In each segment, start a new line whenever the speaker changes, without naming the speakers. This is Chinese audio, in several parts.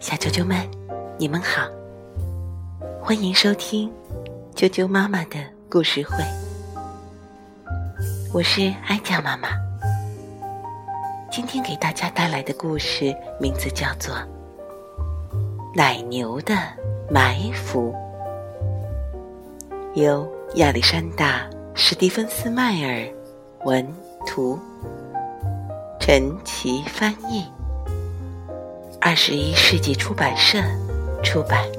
小啾啾们，你们好，欢迎收听啾啾妈妈的故事会。我是哀家妈妈，今天给大家带来的故事名字叫做《奶牛的埋伏》，由亚历山大·史蒂芬斯迈尔文图。陈奇翻译，二十一世纪出版社出版。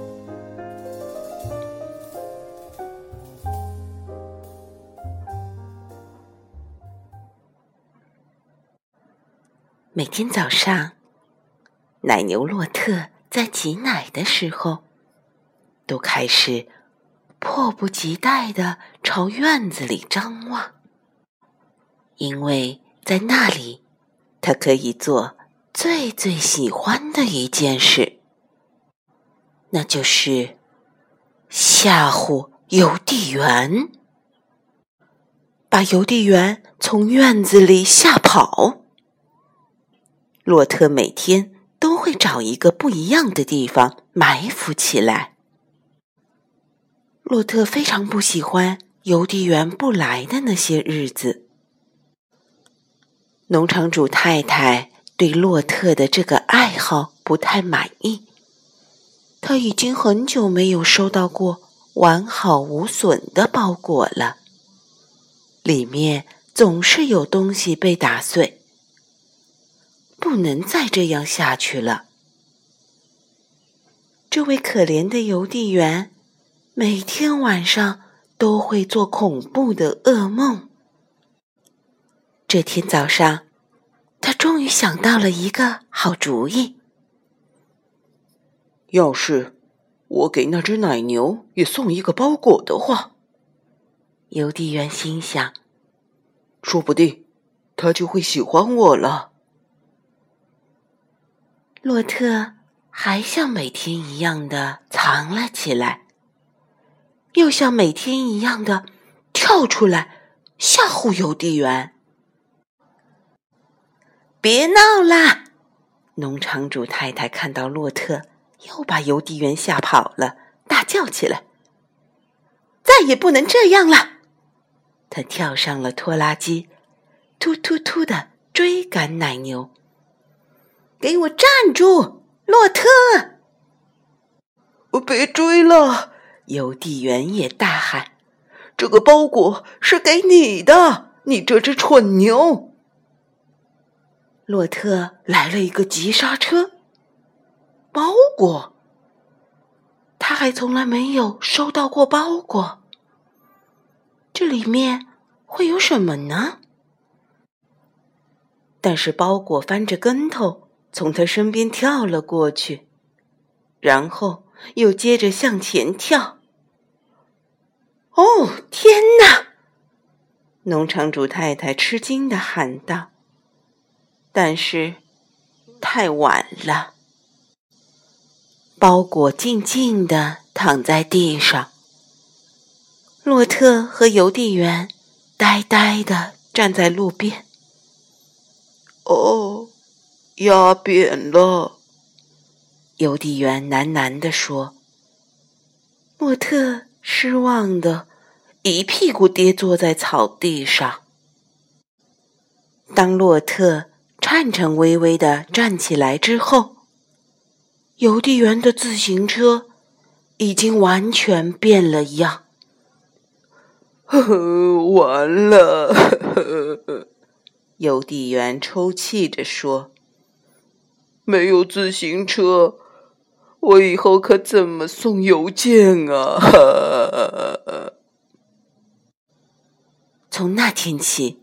每天早上，奶牛洛特在挤奶的时候，都开始迫不及待的朝院子里张望，因为在那里。他可以做最最喜欢的一件事，那就是吓唬邮递员，把邮递员从院子里吓跑。洛特每天都会找一个不一样的地方埋伏起来。洛特非常不喜欢邮递员不来的那些日子。农场主太太对洛特的这个爱好不太满意。他已经很久没有收到过完好无损的包裹了，里面总是有东西被打碎。不能再这样下去了。这位可怜的邮递员每天晚上都会做恐怖的噩梦。这天早上，他终于想到了一个好主意。
要是我给那只奶牛也送一个包裹的话，
邮递员心想，
说不定他就会喜欢我了。
洛特还像每天一样的藏了起来，又像每天一样的跳出来吓唬邮递员。别闹啦！农场主太太看到洛特又把邮递员吓跑了，大叫起来：“再也不能这样了！”他跳上了拖拉机，突突突的追赶奶牛。给我站住，洛特！
我别追了！
邮递员也大喊：“
这个包裹是给你的，你这只蠢牛！”
洛特来了一个急刹车。包裹？他还从来没有收到过包裹。这里面会有什么呢？但是包裹翻着跟头从他身边跳了过去，然后又接着向前跳。哦，天哪！农场主太太吃惊的喊道。但是，太晚了。包裹静静地躺在地上，洛特和邮递员呆呆地站在路边。
哦，压扁了，
邮递员喃喃地说。洛特失望的一屁股跌坐在草地上。当洛特。颤颤巍巍的站起来之后，邮递员的自行车已经完全变了样。
呵 呵完了，呵 呵
邮递员抽泣着说：“
没有自行车，我以后可怎么送邮件啊？”
从那天起，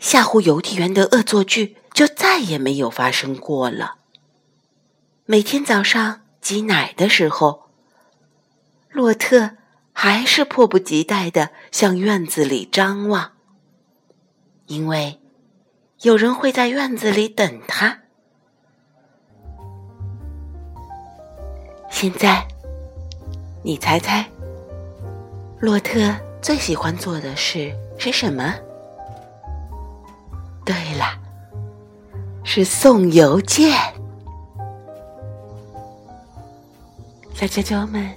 吓唬邮递员的恶作剧。就再也没有发生过了。每天早上挤奶的时候，洛特还是迫不及待的向院子里张望，因为有人会在院子里等他。现在，你猜猜，洛特最喜欢做的事是什么？对了是送邮件。小啾啾们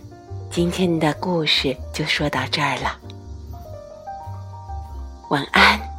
今天的故事就说到这儿了。晚安。